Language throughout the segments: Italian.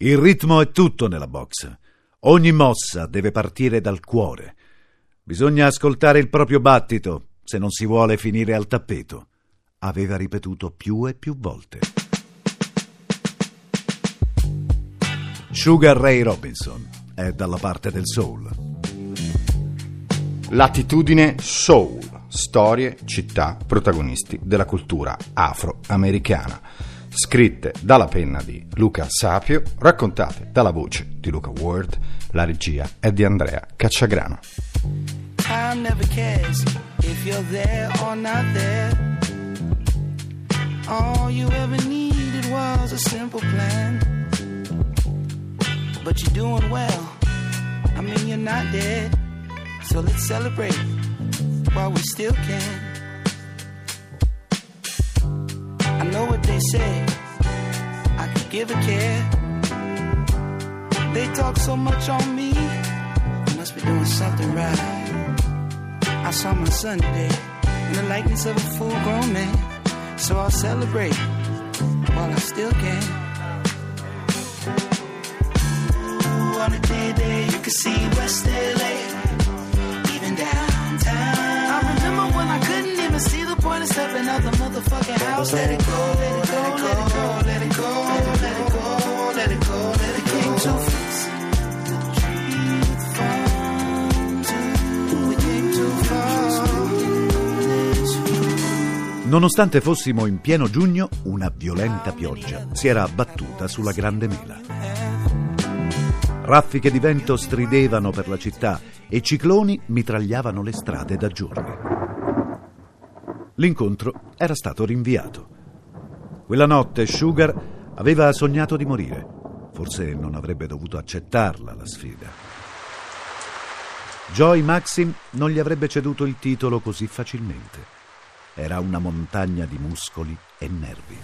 Il ritmo è tutto nella box. Ogni mossa deve partire dal cuore. Bisogna ascoltare il proprio battito se non si vuole finire al tappeto. Aveva ripetuto più e più volte. Sugar Ray Robinson è dalla parte del soul. Latitudine Soul. Storie, città, protagonisti della cultura afroamericana scritte dalla penna di Luca Sapio, raccontate dalla voce di Luca Ward, la regia è di Andrea Cacciagrano. Time never cares if you're there or not there. All you ever needed was a simple plan. But you're doing well. I mean, you're not dead. So let's celebrate while we still can. Know what they say. I could give a care. They talk so much on me. I must be doing something right. I saw my son today in the likeness of a full grown man. So I'll celebrate while I still can. Ooh, on a day day, you can see West LA, even see the point of stepping out the motherfucking house. Let it go, let it go, let it go, let it go, let it go, let it go, let it go. Too fast. Nonostante fossimo in pieno giugno, una violenta pioggia si era abbattuta sulla Grande Mela. Raffiche di vento stridevano per la città e cicloni mitragliavano le strade da giorni. L'incontro era stato rinviato. Quella notte Sugar aveva sognato di morire. Forse non avrebbe dovuto accettarla la sfida. Joy Maxim non gli avrebbe ceduto il titolo così facilmente. Era una montagna di muscoli e nervi.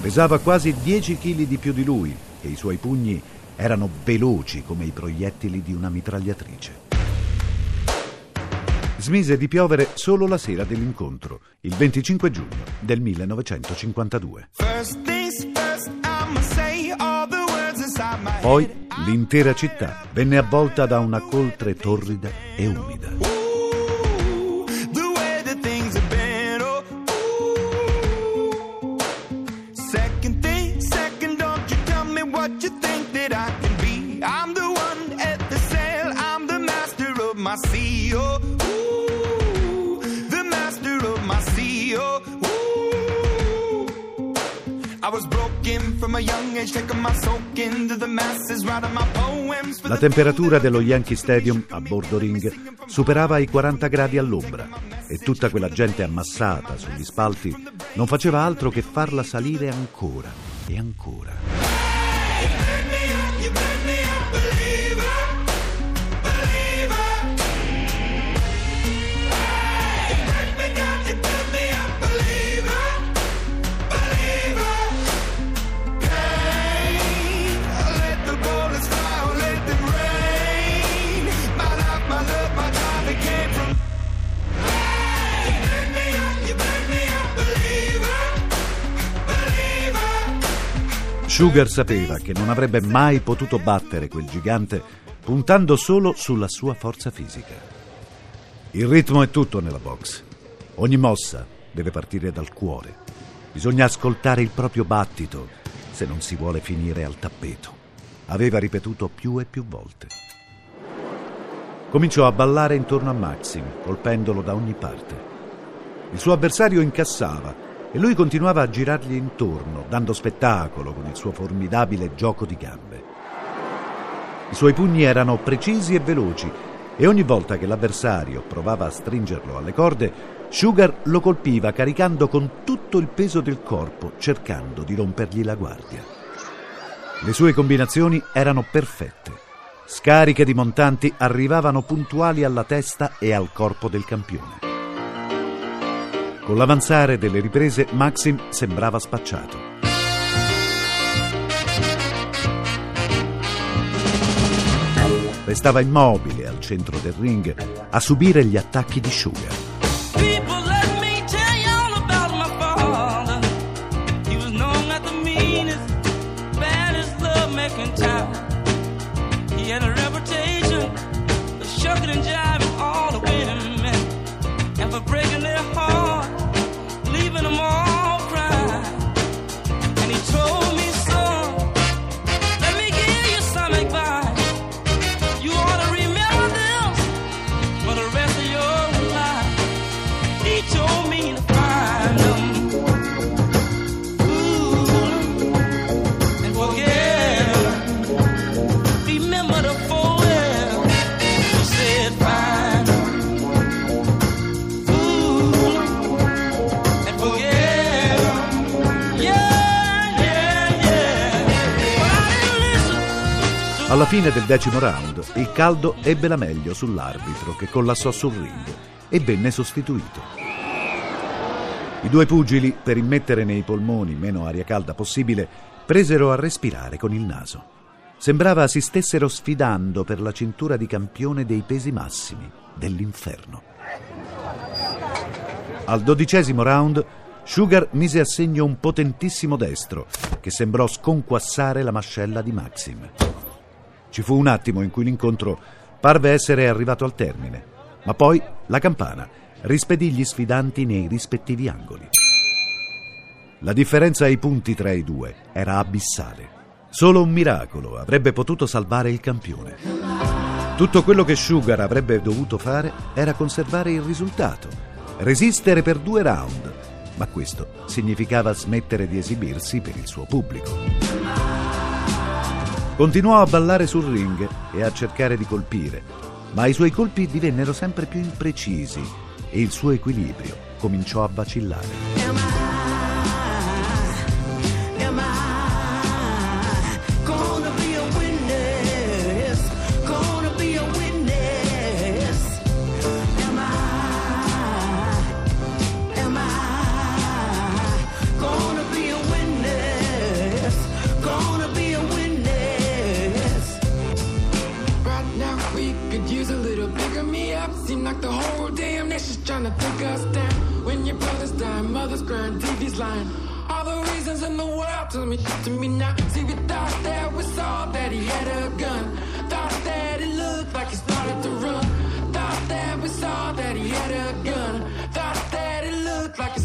Pesava quasi 10 kg di più di lui e i suoi pugni erano veloci come i proiettili di una mitragliatrice. Smise di piovere solo la sera dell'incontro, il 25 giugno del 1952. Poi l'intera città venne avvolta da una coltre torrida e umida. La temperatura dello Yankee Stadium a bordo ring superava i 40 gradi all'ombra e tutta quella gente ammassata sugli spalti non faceva altro che farla salire ancora e ancora. Sugar sapeva che non avrebbe mai potuto battere quel gigante puntando solo sulla sua forza fisica. Il ritmo è tutto nella box. Ogni mossa deve partire dal cuore. Bisogna ascoltare il proprio battito se non si vuole finire al tappeto. Aveva ripetuto più e più volte. Cominciò a ballare intorno a Maxim, colpendolo da ogni parte. Il suo avversario incassava e lui continuava a girargli intorno, dando spettacolo con il suo formidabile gioco di gambe. I suoi pugni erano precisi e veloci e ogni volta che l'avversario provava a stringerlo alle corde, Sugar lo colpiva caricando con tutto il peso del corpo, cercando di rompergli la guardia. Le sue combinazioni erano perfette. Scariche di montanti arrivavano puntuali alla testa e al corpo del campione. Con l'avanzare delle riprese Maxim sembrava spacciato. Restava immobile al centro del ring a subire gli attacchi di Sugar. Alla fine del decimo round, il caldo ebbe la meglio sull'arbitro che collassò sul ring e venne sostituito. I due pugili, per immettere nei polmoni meno aria calda possibile, presero a respirare con il naso. Sembrava si stessero sfidando per la cintura di campione dei pesi massimi dell'inferno. Al dodicesimo round, Sugar mise a segno un potentissimo destro che sembrò sconquassare la mascella di Maxim. Ci fu un attimo in cui l'incontro parve essere arrivato al termine, ma poi la campana rispedì gli sfidanti nei rispettivi angoli. La differenza ai punti tra i due era abissale. Solo un miracolo avrebbe potuto salvare il campione. Tutto quello che Sugar avrebbe dovuto fare era conservare il risultato, resistere per due round, ma questo significava smettere di esibirsi per il suo pubblico. Continuò a ballare sul ring e a cercare di colpire, ma i suoi colpi divennero sempre più imprecisi e il suo equilibrio cominciò a vacillare. Trying to take us down. When your brother's dying, mother's crying, TV's lying. All the reasons in the world tell me to me now. See, we thought that we saw that he had a gun. Thought that it looked like he started to run. Thought that we saw that he had a gun. Thought that it looked like he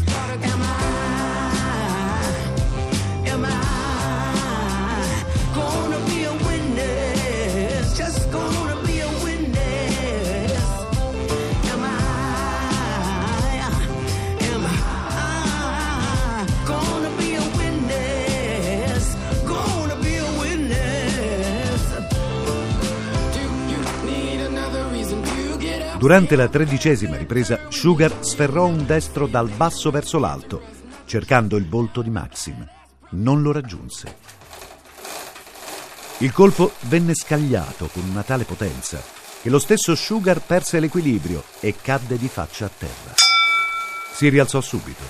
Durante la tredicesima ripresa, Sugar sferrò un destro dal basso verso l'alto, cercando il volto di Maxim. Non lo raggiunse. Il colpo venne scagliato con una tale potenza che lo stesso Sugar perse l'equilibrio e cadde di faccia a terra. Si rialzò subito.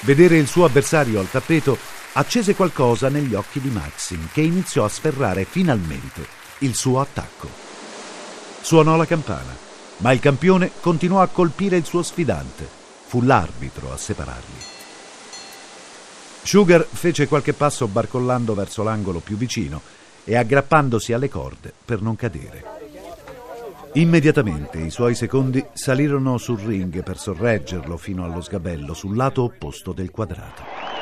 Vedere il suo avversario al tappeto accese qualcosa negli occhi di Maxim, che iniziò a sferrare finalmente il suo attacco. Suonò la campana, ma il campione continuò a colpire il suo sfidante. Fu l'arbitro a separarli. Sugar fece qualche passo barcollando verso l'angolo più vicino e aggrappandosi alle corde per non cadere. Immediatamente i suoi secondi salirono sul ring per sorreggerlo fino allo sgabello sul lato opposto del quadrato.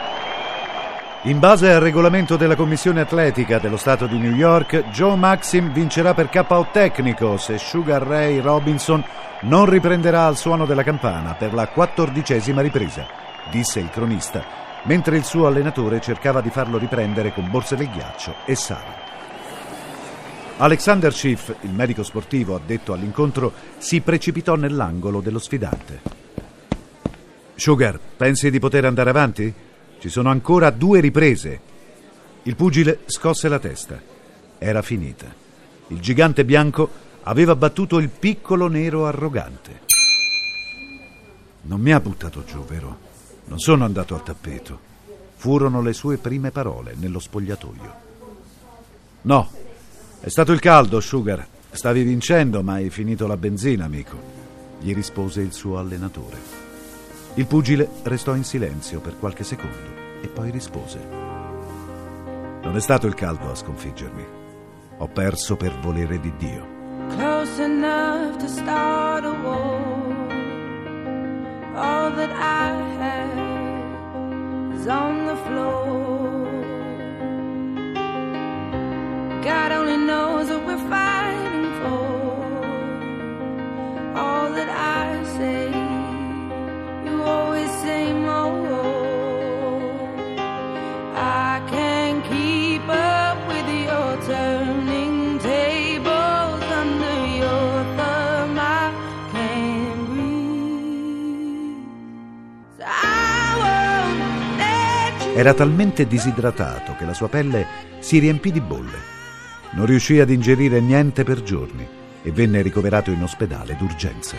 In base al regolamento della Commissione Atletica dello Stato di New York, Joe Maxim vincerà per KO tecnico se Sugar Ray Robinson non riprenderà al suono della campana per la quattordicesima ripresa, disse il cronista, mentre il suo allenatore cercava di farlo riprendere con borse del ghiaccio e sale. Alexander Schiff, il medico sportivo addetto all'incontro, si precipitò nell'angolo dello sfidante. Sugar, pensi di poter andare avanti? Ci sono ancora due riprese. Il pugile scosse la testa. Era finita. Il gigante bianco aveva battuto il piccolo nero arrogante. Non mi ha buttato giù, vero? Non sono andato al tappeto. Furono le sue prime parole nello spogliatoio. No, è stato il caldo, Sugar. Stavi vincendo, ma hai finito la benzina, amico, gli rispose il suo allenatore. Il pugile restò in silenzio per qualche secondo e poi rispose. Non è stato il caldo a sconfiggermi. Ho perso per volere di Dio. close enough to start a war. All that I have is on the floor. God only Era talmente disidratato che la sua pelle si riempì di bolle. Non riuscì ad ingerire niente per giorni e venne ricoverato in ospedale d'urgenza.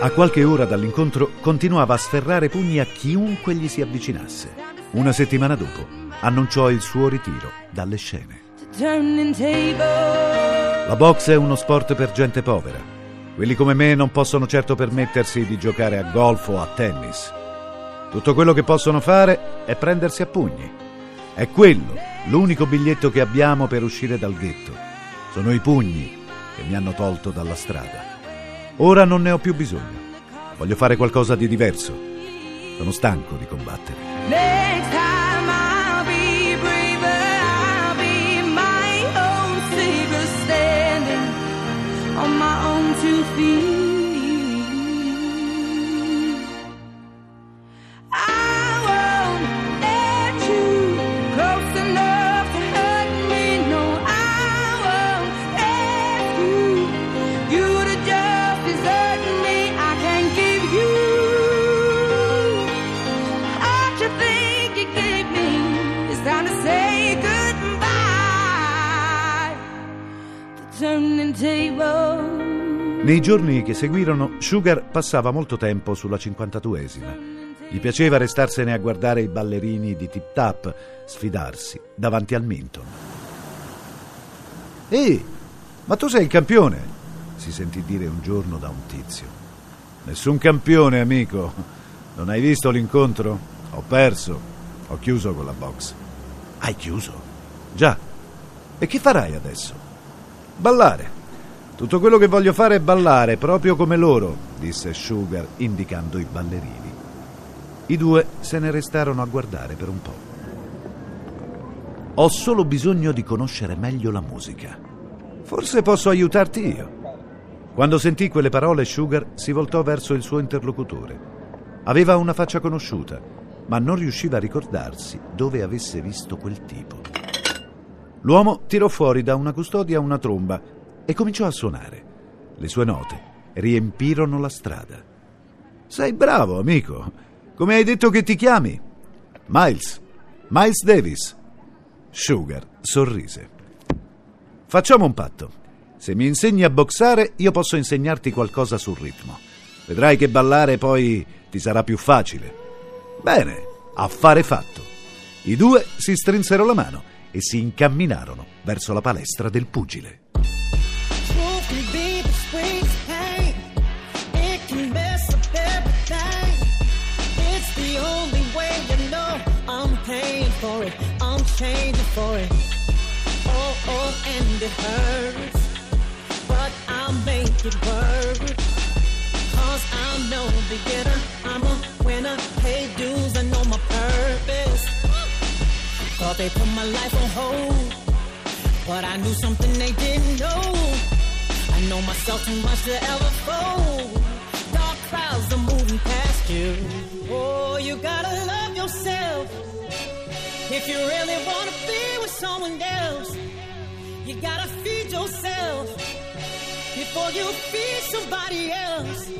A qualche ora dall'incontro continuava a sferrare pugni a chiunque gli si avvicinasse. Una settimana dopo annunciò il suo ritiro dalle scene. La box è uno sport per gente povera. Quelli come me non possono certo permettersi di giocare a golf o a tennis. Tutto quello che possono fare è prendersi a pugni. È quello l'unico biglietto che abbiamo per uscire dal ghetto. Sono i pugni che mi hanno tolto dalla strada. Ora non ne ho più bisogno. Voglio fare qualcosa di diverso. Sono stanco di combattere. Nei giorni che seguirono, Sugar passava molto tempo sulla 52esima. Gli piaceva restarsene a guardare i ballerini di Tip Tap sfidarsi davanti al Minton. Ehi, ma tu sei il campione? si sentì dire un giorno da un tizio. Nessun campione, amico. Non hai visto l'incontro? Ho perso. Ho chiuso con la box. Hai chiuso? Già. E che farai adesso? Ballare. Tutto quello che voglio fare è ballare, proprio come loro, disse Sugar, indicando i ballerini. I due se ne restarono a guardare per un po'. Ho solo bisogno di conoscere meglio la musica. Forse posso aiutarti io. Quando sentì quelle parole, Sugar si voltò verso il suo interlocutore. Aveva una faccia conosciuta, ma non riusciva a ricordarsi dove avesse visto quel tipo. L'uomo tirò fuori da una custodia una tromba e cominciò a suonare. Le sue note riempirono la strada. Sei bravo, amico. Come hai detto che ti chiami? Miles. Miles Davis. Sugar sorrise. Facciamo un patto. Se mi insegni a boxare, io posso insegnarti qualcosa sul ritmo. Vedrai che ballare poi ti sarà più facile. Bene, affare fatto. I due si strinsero la mano e si incamminarono verso la palestra del pugile. It. Oh, oh, and it hurts. But I'll make it work. Cause I'm no beginner. I'm a winner. Pay dues, I know my purpose. Thought they put my life on hold. But I knew something they didn't know. I know myself too much to ever fold. Dark clouds are moving past you. Oh, you gotta love yourself. If you really wanna be with someone else, you gotta feed yourself before you feed somebody else.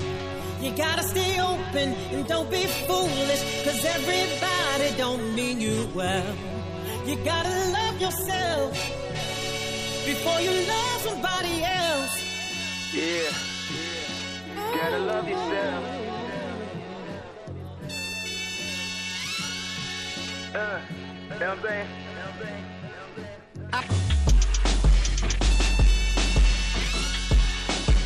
You gotta stay open and don't be foolish, cause everybody don't mean you well. You gotta love yourself before you love somebody else. Yeah. Gotta love yourself. Uh,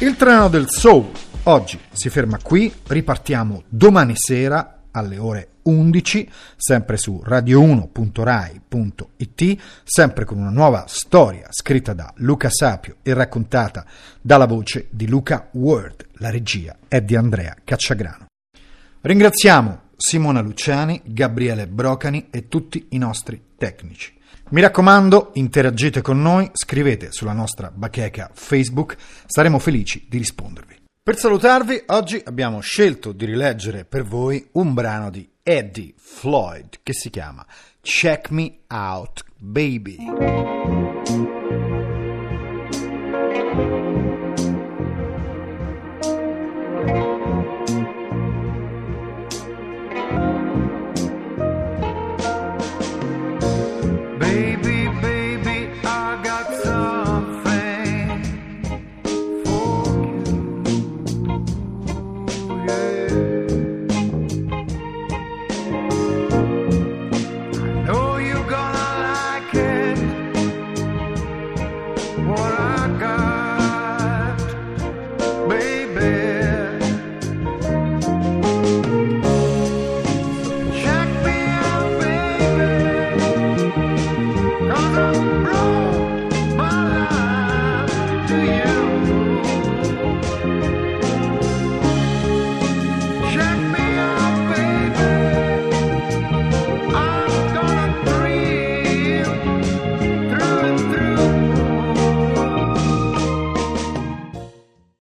Il treno del soul oggi si ferma qui, ripartiamo domani sera alle ore 11, sempre su radio1.rai.it, sempre con una nuova storia scritta da Luca Sapio e raccontata dalla voce di Luca Word. La regia è di Andrea Cacciagrano. Ringraziamo Simona Luciani, Gabriele Brocani e tutti i nostri tecnici. Mi raccomando, interagite con noi, scrivete sulla nostra bacheca Facebook, saremo felici di rispondervi. Per salutarvi, oggi abbiamo scelto di rileggere per voi un brano di Eddie Floyd che si chiama Check Me Out Baby.